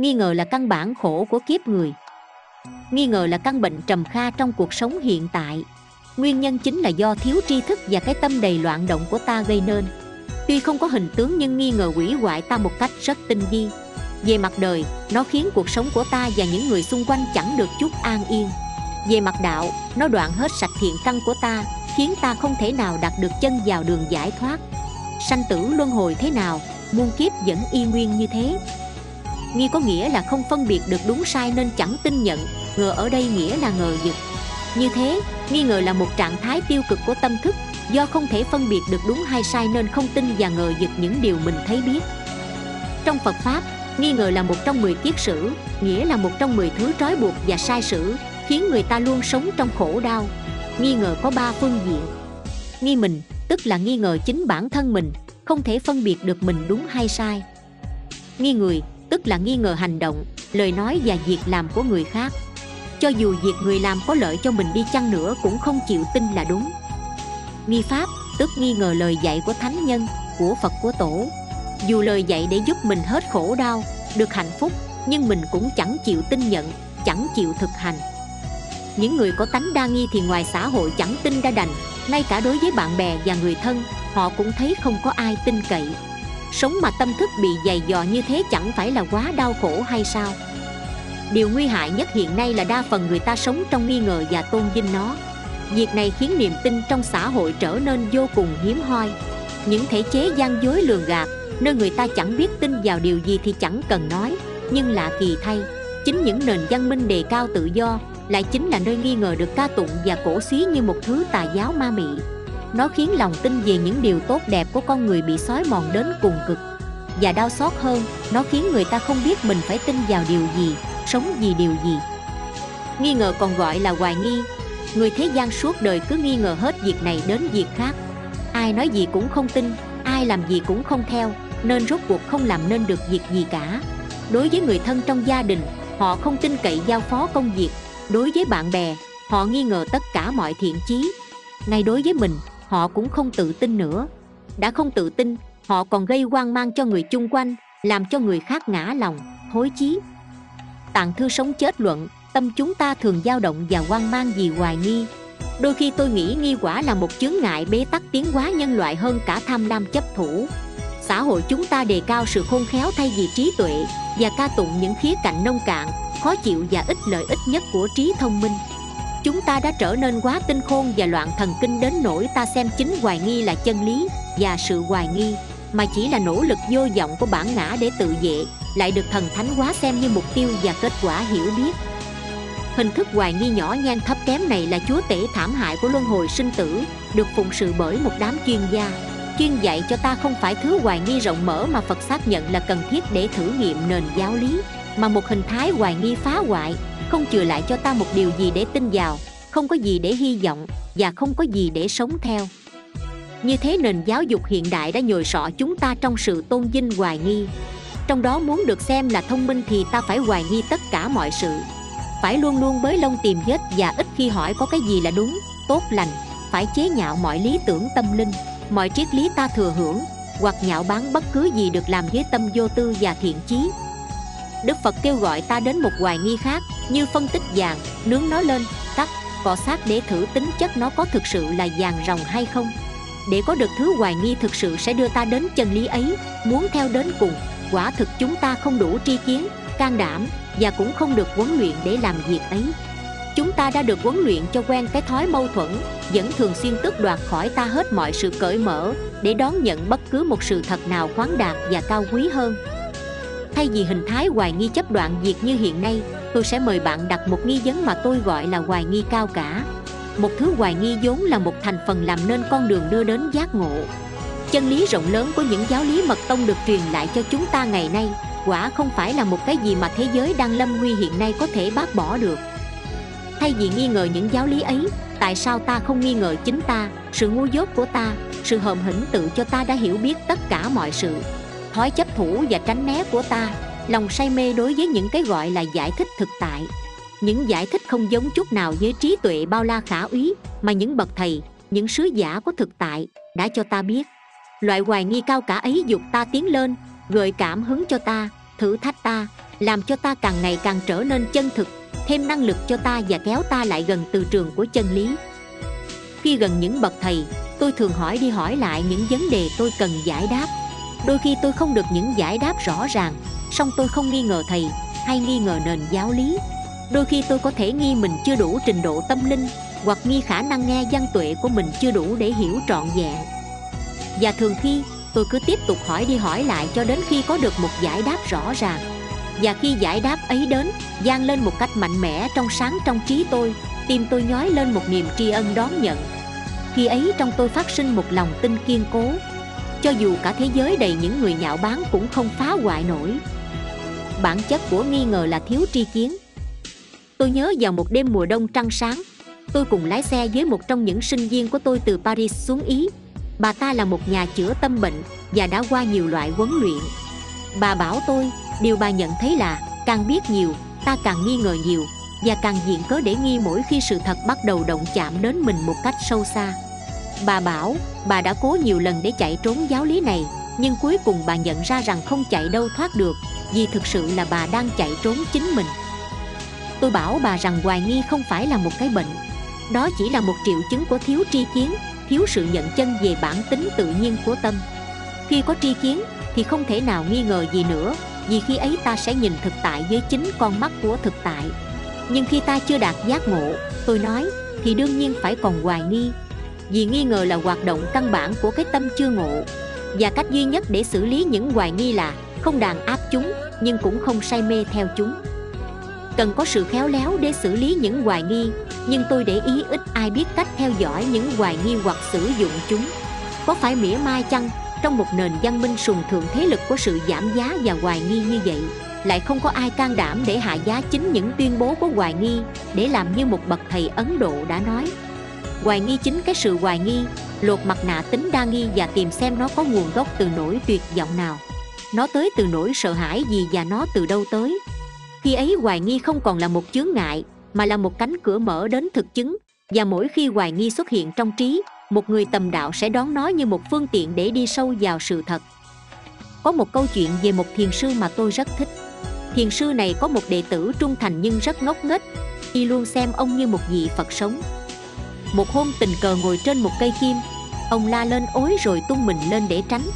nghi ngờ là căn bản khổ của kiếp người. Nghi ngờ là căn bệnh trầm kha trong cuộc sống hiện tại. Nguyên nhân chính là do thiếu tri thức và cái tâm đầy loạn động của ta gây nên. Tuy không có hình tướng nhưng nghi ngờ quỷ hoại ta một cách rất tinh vi. Về mặt đời, nó khiến cuộc sống của ta và những người xung quanh chẳng được chút an yên. Về mặt đạo, nó đoạn hết sạch thiện căn của ta, khiến ta không thể nào đặt được chân vào đường giải thoát. Sanh tử luân hồi thế nào, muôn kiếp vẫn y nguyên như thế nghi có nghĩa là không phân biệt được đúng sai nên chẳng tin nhận, ngờ ở đây nghĩa là ngờ vực. Như thế, nghi ngờ là một trạng thái tiêu cực của tâm thức, do không thể phân biệt được đúng hay sai nên không tin và ngờ vực những điều mình thấy biết. Trong phật pháp, nghi ngờ là một trong 10 kiết sử, nghĩa là một trong 10 thứ trói buộc và sai sử, khiến người ta luôn sống trong khổ đau. Nghi ngờ có ba phương diện. Nghi mình, tức là nghi ngờ chính bản thân mình, không thể phân biệt được mình đúng hay sai. Nghi người tức là nghi ngờ hành động, lời nói và việc làm của người khác. Cho dù việc người làm có lợi cho mình đi chăng nữa cũng không chịu tin là đúng. Nghi pháp, tức nghi ngờ lời dạy của thánh nhân, của phật của tổ. Dù lời dạy để giúp mình hết khổ đau, được hạnh phúc, nhưng mình cũng chẳng chịu tin nhận, chẳng chịu thực hành. Những người có tánh đa nghi thì ngoài xã hội chẳng tin đa đành. Ngay cả đối với bạn bè và người thân, họ cũng thấy không có ai tin cậy sống mà tâm thức bị dày dò như thế chẳng phải là quá đau khổ hay sao? Điều nguy hại nhất hiện nay là đa phần người ta sống trong nghi ngờ và tôn vinh nó. Việc này khiến niềm tin trong xã hội trở nên vô cùng hiếm hoi. Những thể chế gian dối lường gạt, nơi người ta chẳng biết tin vào điều gì thì chẳng cần nói, nhưng lạ kỳ thay, chính những nền văn minh đề cao tự do lại chính là nơi nghi ngờ được ca tụng và cổ xí như một thứ tà giáo ma mị nó khiến lòng tin về những điều tốt đẹp của con người bị xói mòn đến cùng cực. Và đau xót hơn, nó khiến người ta không biết mình phải tin vào điều gì, sống vì điều gì. Nghi ngờ còn gọi là hoài nghi. Người thế gian suốt đời cứ nghi ngờ hết việc này đến việc khác. Ai nói gì cũng không tin, ai làm gì cũng không theo, nên rốt cuộc không làm nên được việc gì cả. Đối với người thân trong gia đình, họ không tin cậy giao phó công việc. Đối với bạn bè, họ nghi ngờ tất cả mọi thiện chí. Ngay đối với mình họ cũng không tự tin nữa. Đã không tự tin, họ còn gây hoang mang cho người chung quanh, làm cho người khác ngã lòng, hối chí. Tạng thư sống chết luận, tâm chúng ta thường dao động và hoang mang vì hoài nghi. Đôi khi tôi nghĩ nghi quả là một chướng ngại bế tắc tiến hóa nhân loại hơn cả tham lam chấp thủ. Xã hội chúng ta đề cao sự khôn khéo thay vì trí tuệ và ca tụng những khía cạnh nông cạn, khó chịu và ít lợi ích nhất của trí thông minh chúng ta đã trở nên quá tinh khôn và loạn thần kinh đến nỗi ta xem chính hoài nghi là chân lý và sự hoài nghi, mà chỉ là nỗ lực vô vọng của bản ngã để tự vệ, lại được thần thánh hóa xem như mục tiêu và kết quả hiểu biết. Hình thức hoài nghi nhỏ nhan thấp kém này là chúa tể thảm hại của luân hồi sinh tử, được phụng sự bởi một đám chuyên gia. Chuyên dạy cho ta không phải thứ hoài nghi rộng mở mà phật xác nhận là cần thiết để thử nghiệm nền giáo lý mà một hình thái hoài nghi phá hoại, không chừa lại cho ta một điều gì để tin vào, không có gì để hy vọng và không có gì để sống theo. Như thế nền giáo dục hiện đại đã nhồi sọ chúng ta trong sự tôn vinh hoài nghi. Trong đó muốn được xem là thông minh thì ta phải hoài nghi tất cả mọi sự. Phải luôn luôn bới lông tìm vết và ít khi hỏi có cái gì là đúng, tốt lành. Phải chế nhạo mọi lý tưởng tâm linh, mọi triết lý ta thừa hưởng, hoặc nhạo báng bất cứ gì được làm với tâm vô tư và thiện chí đức phật kêu gọi ta đến một hoài nghi khác, như phân tích vàng, nướng nó lên, tắt, cọ sát để thử tính chất nó có thực sự là vàng rồng hay không. Để có được thứ hoài nghi thực sự sẽ đưa ta đến chân lý ấy, muốn theo đến cùng, quả thực chúng ta không đủ tri kiến, can đảm, và cũng không được huấn luyện để làm việc ấy. Chúng ta đã được huấn luyện cho quen cái thói mâu thuẫn, vẫn thường xuyên tước đoạt khỏi ta hết mọi sự cởi mở, để đón nhận bất cứ một sự thật nào khoáng đạt và cao quý hơn thay vì hình thái hoài nghi chấp đoạn việc như hiện nay, tôi sẽ mời bạn đặt một nghi vấn mà tôi gọi là hoài nghi cao cả. Một thứ hoài nghi vốn là một thành phần làm nên con đường đưa đến giác ngộ. Chân lý rộng lớn của những giáo lý mật tông được truyền lại cho chúng ta ngày nay, quả không phải là một cái gì mà thế giới đang lâm nguy hiện nay có thể bác bỏ được. Thay vì nghi ngờ những giáo lý ấy, tại sao ta không nghi ngờ chính ta, sự ngu dốt của ta, sự hợm hĩnh tự cho ta đã hiểu biết tất cả mọi sự? Thói chấp thủ và tránh né của ta. Lòng say mê đối với những cái gọi là giải thích thực tại. Những giải thích không giống chút nào với trí tuệ bao la khả úy mà những bậc thầy, những sứ giả của thực tại đã cho ta biết. Loại hoài nghi cao cả ấy dục ta tiến lên, gợi cảm hứng cho ta, thử thách ta, làm cho ta càng ngày càng trở nên chân thực, thêm năng lực cho ta và kéo ta lại gần từ trường của chân lý. Khi gần những bậc thầy, tôi thường hỏi đi hỏi lại những vấn đề tôi cần giải đáp đôi khi tôi không được những giải đáp rõ ràng, song tôi không nghi ngờ thầy hay nghi ngờ nền giáo lý. Đôi khi tôi có thể nghi mình chưa đủ trình độ tâm linh, hoặc nghi khả năng nghe văn tuệ của mình chưa đủ để hiểu trọn vẹn. Và thường khi, tôi cứ tiếp tục hỏi đi hỏi lại cho đến khi có được một giải đáp rõ ràng. Và khi giải đáp ấy đến, vang lên một cách mạnh mẽ trong sáng trong trí tôi, tim tôi nhói lên một niềm tri ân đón nhận. Khi ấy trong tôi phát sinh một lòng tin kiên cố cho dù cả thế giới đầy những người nhạo báng cũng không phá hoại nổi. Bản chất của nghi ngờ là thiếu tri kiến. Tôi nhớ vào một đêm mùa đông trăng sáng, tôi cùng lái xe với một trong những sinh viên của tôi từ paris xuống ý. Bà ta là một nhà chữa tâm bệnh và đã qua nhiều loại huấn luyện. Bà bảo tôi, điều bà nhận thấy là càng biết nhiều, ta càng nghi ngờ nhiều và càng diện cớ để nghi mỗi khi sự thật bắt đầu động chạm đến mình một cách sâu xa bà bảo, bà đã cố nhiều lần để chạy trốn giáo lý này, nhưng cuối cùng bà nhận ra rằng không chạy đâu thoát được, vì thực sự là bà đang chạy trốn chính mình. Tôi bảo bà rằng hoài nghi không phải là một cái bệnh, đó chỉ là một triệu chứng của thiếu tri kiến, thiếu sự nhận chân về bản tính tự nhiên của tâm. Khi có tri kiến, thì không thể nào nghi ngờ gì nữa, vì khi ấy ta sẽ nhìn thực tại với chính con mắt của thực tại. Nhưng khi ta chưa đạt giác ngộ, tôi nói, thì đương nhiên phải còn hoài nghi vì nghi ngờ là hoạt động căn bản của cái tâm chưa ngộ. Và cách duy nhất để xử lý những hoài nghi là không đàn áp chúng, nhưng cũng không say mê theo chúng. Cần có sự khéo léo để xử lý những hoài nghi, nhưng tôi để ý ít ai biết cách theo dõi những hoài nghi hoặc sử dụng chúng. Có phải mỉa mai chăng, trong một nền văn minh sùng thượng thế lực của sự giảm giá và hoài nghi như vậy, lại không có ai can đảm để hạ giá chính những tuyên bố của hoài nghi, để làm như một bậc thầy ấn độ đã nói hoài nghi chính cái sự hoài nghi, lột mặt nạ tính đa nghi và tìm xem nó có nguồn gốc từ nỗi tuyệt vọng nào. Nó tới từ nỗi sợ hãi gì và nó từ đâu tới? Khi ấy hoài nghi không còn là một chướng ngại, mà là một cánh cửa mở đến thực chứng, và mỗi khi hoài nghi xuất hiện trong trí, một người tầm đạo sẽ đón nó như một phương tiện để đi sâu vào sự thật. Có một câu chuyện về một thiền sư mà tôi rất thích. Thiền sư này có một đệ tử trung thành nhưng rất ngốc nghếch, y luôn xem ông như một vị phật sống một hôm tình cờ ngồi trên một cây kim, ông la lên ối rồi tung mình lên để tránh.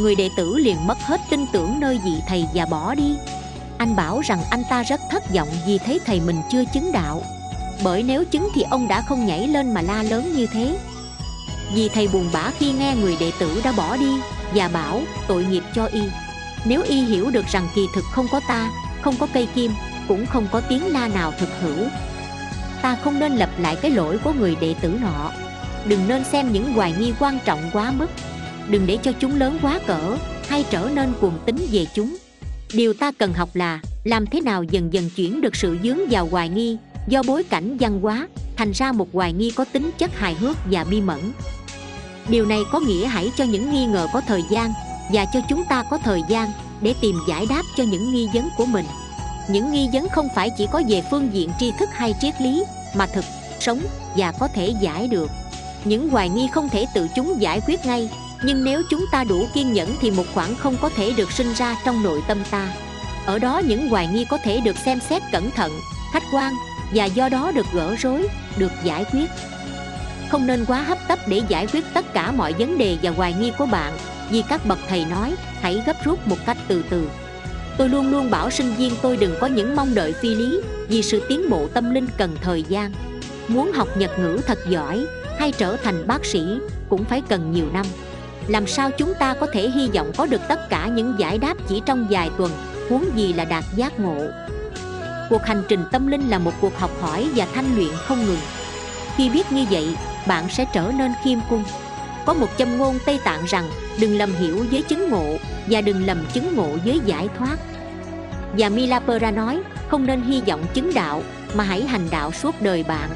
Người đệ tử liền mất hết tin tưởng nơi vị thầy và bỏ đi. Anh bảo rằng anh ta rất thất vọng vì thấy thầy mình chưa chứng đạo. Bởi nếu chứng thì ông đã không nhảy lên mà la lớn như thế. Vì thầy buồn bã khi nghe người đệ tử đã bỏ đi và bảo tội nghiệp cho y. Nếu y hiểu được rằng kỳ thực không có ta, không có cây kim, cũng không có tiếng la nào thực hữu ta không nên lặp lại cái lỗi của người đệ tử nọ. Đừng nên xem những hoài nghi quan trọng quá mức. Đừng để cho chúng lớn quá cỡ, hay trở nên cuồng tính về chúng. Điều ta cần học là, làm thế nào dần dần chuyển được sự dướng vào hoài nghi, do bối cảnh văn hóa, thành ra một hoài nghi có tính chất hài hước và bi mẫn. Điều này có nghĩa hãy cho những nghi ngờ có thời gian, và cho chúng ta có thời gian để tìm giải đáp cho những nghi vấn của mình những nghi vấn không phải chỉ có về phương diện tri thức hay triết lý, mà thực, sống và có thể giải được. Những hoài nghi không thể tự chúng giải quyết ngay, nhưng nếu chúng ta đủ kiên nhẫn thì một khoảng không có thể được sinh ra trong nội tâm ta. Ở đó những hoài nghi có thể được xem xét cẩn thận, khách quan và do đó được gỡ rối, được giải quyết. Không nên quá hấp tấp để giải quyết tất cả mọi vấn đề và hoài nghi của bạn, vì các bậc thầy nói, hãy gấp rút một cách từ từ tôi luôn luôn bảo sinh viên tôi đừng có những mong đợi phi lý, vì sự tiến bộ tâm linh cần thời gian. Muốn học nhật ngữ thật giỏi, hay trở thành bác sĩ, cũng phải cần nhiều năm. Làm sao chúng ta có thể hy vọng có được tất cả những giải đáp chỉ trong vài tuần, huống gì là đạt giác ngộ? Cuộc hành trình tâm linh là một cuộc học hỏi và thanh luyện không ngừng. Khi biết như vậy, bạn sẽ trở nên khiêm cung có một châm ngôn tây tạng rằng, đừng lầm hiểu với chứng ngộ và đừng lầm chứng ngộ với giải thoát. Và milapura nói, không nên hy vọng chứng đạo, mà hãy hành đạo suốt đời bạn.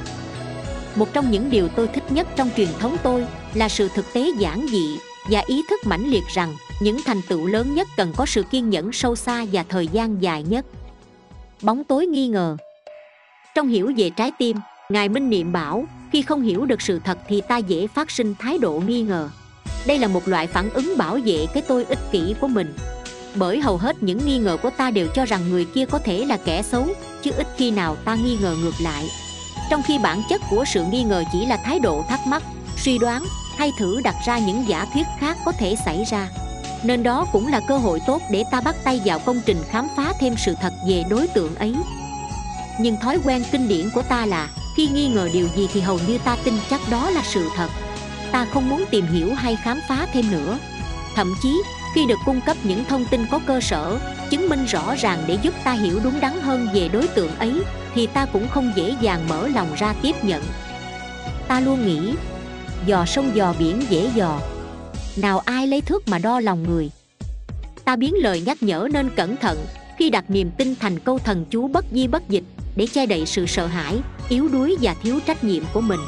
Một trong những điều tôi thích nhất trong truyền thống tôi là sự thực tế giản dị và ý thức mãnh liệt rằng những thành tựu lớn nhất cần có sự kiên nhẫn sâu xa và thời gian dài nhất. Bóng tối nghi ngờ. Trong hiểu về trái tim, ngài minh niệm bảo khi không hiểu được sự thật thì ta dễ phát sinh thái độ nghi ngờ. Đây là một loại phản ứng bảo vệ cái tôi ích kỷ của mình. Bởi hầu hết những nghi ngờ của ta đều cho rằng người kia có thể là kẻ xấu, chứ ít khi nào ta nghi ngờ ngược lại. Trong khi bản chất của sự nghi ngờ chỉ là thái độ thắc mắc, suy đoán hay thử đặt ra những giả thuyết khác có thể xảy ra. Nên đó cũng là cơ hội tốt để ta bắt tay vào công trình khám phá thêm sự thật về đối tượng ấy. Nhưng thói quen kinh điển của ta là khi nghi ngờ điều gì thì hầu như ta tin chắc đó là sự thật. Ta không muốn tìm hiểu hay khám phá thêm nữa. Thậm chí, khi được cung cấp những thông tin có cơ sở, chứng minh rõ ràng để giúp ta hiểu đúng đắn hơn về đối tượng ấy, thì ta cũng không dễ dàng mở lòng ra tiếp nhận. Ta luôn nghĩ, dò sông dò biển dễ dò. Nào ai lấy thước mà đo lòng người? Ta biến lời nhắc nhở nên cẩn thận khi đặt niềm tin thành câu thần chú bất di bất dịch để che đậy sự sợ hãi, yếu đuối và thiếu trách nhiệm của mình.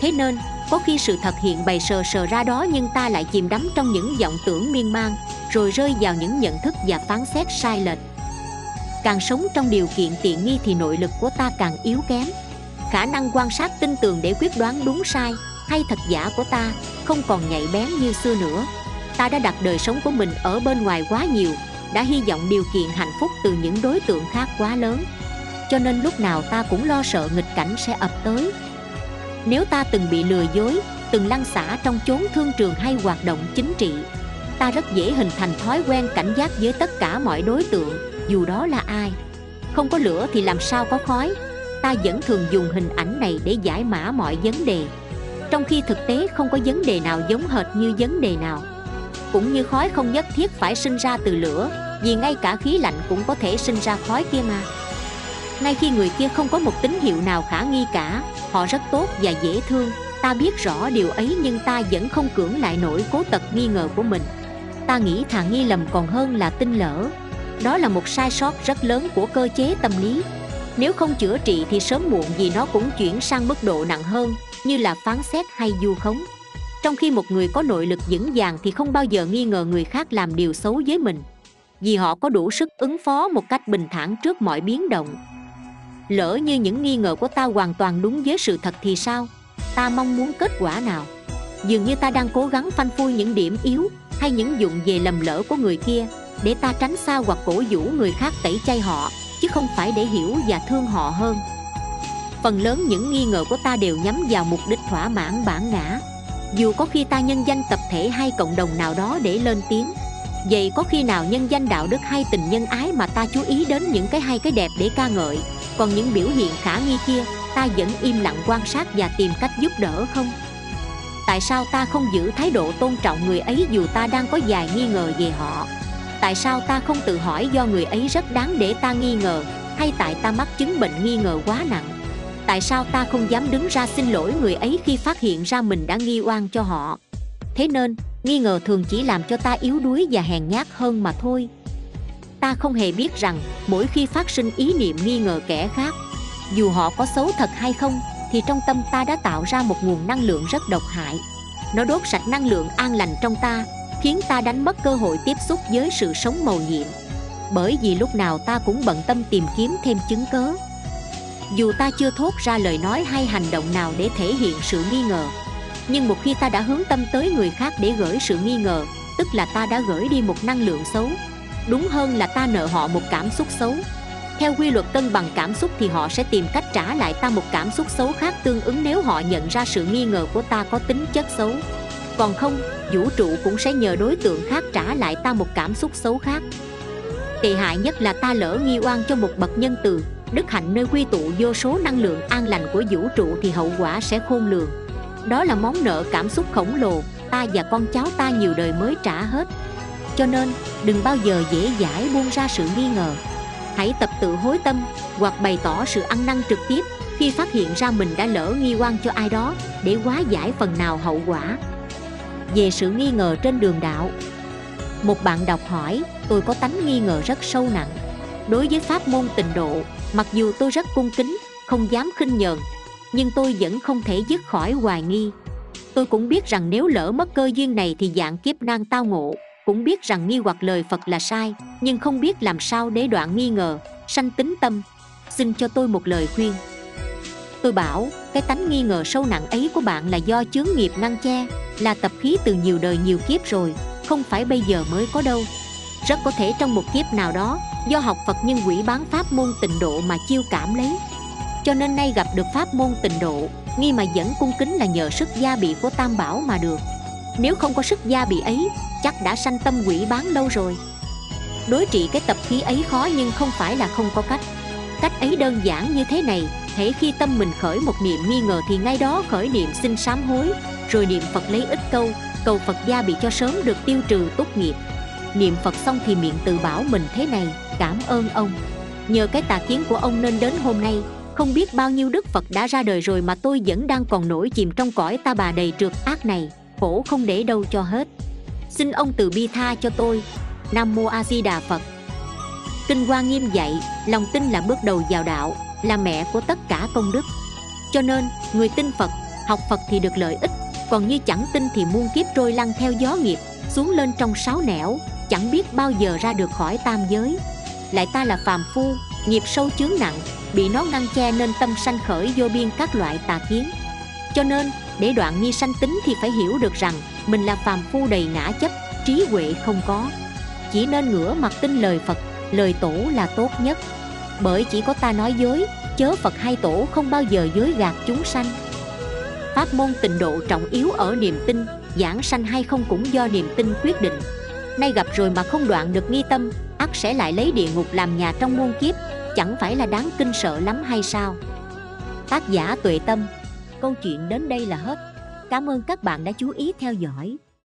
Thế nên, có khi sự thật hiện bày sờ sờ ra đó nhưng ta lại chìm đắm trong những vọng tưởng miên man, rồi rơi vào những nhận thức và phán xét sai lệch. Càng sống trong điều kiện tiện nghi thì nội lực của ta càng yếu kém. Khả năng quan sát tin tường để quyết đoán đúng sai hay thật giả của ta không còn nhạy bén như xưa nữa. Ta đã đặt đời sống của mình ở bên ngoài quá nhiều, đã hy vọng điều kiện hạnh phúc từ những đối tượng khác quá lớn cho nên lúc nào ta cũng lo sợ nghịch cảnh sẽ ập tới. Nếu ta từng bị lừa dối, từng lăn xả trong chốn thương trường hay hoạt động chính trị, ta rất dễ hình thành thói quen cảnh giác với tất cả mọi đối tượng, dù đó là ai. Không có lửa thì làm sao có khói. Ta vẫn thường dùng hình ảnh này để giải mã mọi vấn đề. Trong khi thực tế không có vấn đề nào giống hệt như vấn đề nào. Cũng như khói không nhất thiết phải sinh ra từ lửa, vì ngay cả khí lạnh cũng có thể sinh ra khói kia mà ngay khi người kia không có một tín hiệu nào khả nghi cả, họ rất tốt và dễ thương. Ta biết rõ điều ấy nhưng ta vẫn không cưỡng lại nổi cố tật nghi ngờ của mình. Ta nghĩ thà nghi lầm còn hơn là tin lỡ. Đó là một sai sót rất lớn của cơ chế tâm lý. Nếu không chữa trị thì sớm muộn gì nó cũng chuyển sang mức độ nặng hơn, như là phán xét hay du khống. Trong khi một người có nội lực vững vàng thì không bao giờ nghi ngờ người khác làm điều xấu với mình. Vì họ có đủ sức ứng phó một cách bình thản trước mọi biến động lỡ như những nghi ngờ của ta hoàn toàn đúng với sự thật thì sao? Ta mong muốn kết quả nào? Dường như ta đang cố gắng phanh phui những điểm yếu hay những dụng về lầm lỡ của người kia để ta tránh xa hoặc cổ vũ người khác tẩy chay họ, chứ không phải để hiểu và thương họ hơn. Phần lớn những nghi ngờ của ta đều nhắm vào mục đích thỏa mãn bản ngã. Dù có khi ta nhân danh tập thể hay cộng đồng nào đó để lên tiếng, vậy có khi nào nhân danh đạo đức hay tình nhân ái mà ta chú ý đến những cái hay cái đẹp để ca ngợi? Còn những biểu hiện khả nghi kia, ta vẫn im lặng quan sát và tìm cách giúp đỡ không? Tại sao ta không giữ thái độ tôn trọng người ấy dù ta đang có vài nghi ngờ về họ? Tại sao ta không tự hỏi do người ấy rất đáng để ta nghi ngờ, hay tại ta mắc chứng bệnh nghi ngờ quá nặng? Tại sao ta không dám đứng ra xin lỗi người ấy khi phát hiện ra mình đã nghi oan cho họ? Thế nên, nghi ngờ thường chỉ làm cho ta yếu đuối và hèn nhát hơn mà thôi ta không hề biết rằng mỗi khi phát sinh ý niệm nghi ngờ kẻ khác, dù họ có xấu thật hay không, thì trong tâm ta đã tạo ra một nguồn năng lượng rất độc hại. Nó đốt sạch năng lượng an lành trong ta, khiến ta đánh mất cơ hội tiếp xúc với sự sống màu nhiệm. Bởi vì lúc nào ta cũng bận tâm tìm kiếm thêm chứng cớ. Dù ta chưa thốt ra lời nói hay hành động nào để thể hiện sự nghi ngờ, nhưng một khi ta đã hướng tâm tới người khác để gửi sự nghi ngờ, tức là ta đã gửi đi một năng lượng xấu đúng hơn là ta nợ họ một cảm xúc xấu. Theo quy luật cân bằng cảm xúc thì họ sẽ tìm cách trả lại ta một cảm xúc xấu khác tương ứng nếu họ nhận ra sự nghi ngờ của ta có tính chất xấu. Còn không, vũ trụ cũng sẽ nhờ đối tượng khác trả lại ta một cảm xúc xấu khác. Tệ hại nhất là ta lỡ nghi oan cho một bậc nhân từ, đức hạnh nơi quy tụ vô số năng lượng an lành của vũ trụ thì hậu quả sẽ khôn lường. Đó là món nợ cảm xúc khổng lồ, ta và con cháu ta nhiều đời mới trả hết cho nên đừng bao giờ dễ dãi buông ra sự nghi ngờ. Hãy tập tự hối tâm hoặc bày tỏ sự ăn năn trực tiếp khi phát hiện ra mình đã lỡ nghi quan cho ai đó để hóa giải phần nào hậu quả. Về sự nghi ngờ trên đường đạo, một bạn đọc hỏi, tôi có tánh nghi ngờ rất sâu nặng. Đối với pháp môn tịnh độ, mặc dù tôi rất cung kính, không dám khinh nhờn, nhưng tôi vẫn không thể dứt khỏi hoài nghi. Tôi cũng biết rằng nếu lỡ mất cơ duyên này thì dạng kiếp nan tao ngộ cũng biết rằng nghi hoặc lời phật là sai, nhưng không biết làm sao để đoạn nghi ngờ. Sanh tính tâm, xin cho tôi một lời khuyên. Tôi bảo, cái tánh nghi ngờ sâu nặng ấy của bạn là do chướng nghiệp ngăn che, là tập khí từ nhiều đời nhiều kiếp rồi, không phải bây giờ mới có đâu. Rất có thể trong một kiếp nào đó, do học phật nhưng quỷ bán pháp môn tịnh độ mà chiêu cảm lấy. Cho nên nay gặp được pháp môn tịnh độ, nghi mà vẫn cung kính là nhờ sức gia bị của tam bảo mà được. Nếu không có sức gia bị ấy chắc đã sanh tâm quỷ bán lâu rồi. Đối trị cái tập khí ấy khó nhưng không phải là không có cách. Cách ấy đơn giản như thế này, hễ khi tâm mình khởi một niệm nghi ngờ thì ngay đó khởi niệm xin sám hối, rồi niệm phật lấy ít câu, cầu phật gia bị cho sớm được tiêu trừ tốt nghiệp. Niệm phật xong thì miệng tự bảo mình thế này, cảm ơn ông. Nhờ cái tà kiến của ông nên đến hôm nay, không biết bao nhiêu đức phật đã ra đời rồi mà tôi vẫn đang còn nổi chìm trong cõi ta bà đầy trượt ác này, khổ không để đâu cho hết xin ông từ bi tha cho tôi. Nam mô a di đà phật. Kinh hoa nghiêm dạy, lòng tin là bước đầu vào đạo, là mẹ của tất cả công đức. Cho nên, người tin phật, học phật thì được lợi ích, còn như chẳng tin thì muôn kiếp trôi lăn theo gió nghiệp, xuống lên trong sáu nẻo, chẳng biết bao giờ ra được khỏi tam giới. Lại ta là phàm phu, nghiệp sâu chướng nặng, bị nó ngăn che nên tâm sanh khởi vô biên các loại tà kiến. Cho nên để đoạn nghi sanh tính thì phải hiểu được rằng mình là phàm phu đầy ngã chấp, trí huệ không có. Chỉ nên ngửa mặt tin lời phật, lời tổ là tốt nhất. Bởi chỉ có ta nói dối, chớ phật hay tổ không bao giờ dối gạt chúng sanh. Pháp môn tịnh độ trọng yếu ở niềm tin, giảng sanh hay không cũng do niềm tin quyết định. Nay gặp rồi mà không đoạn được nghi tâm, ắt sẽ lại lấy địa ngục làm nhà trong muôn kiếp, chẳng phải là đáng kinh sợ lắm hay sao? Tác giả tuệ tâm câu chuyện đến đây là hết. Cảm ơn các bạn đã chú ý theo dõi.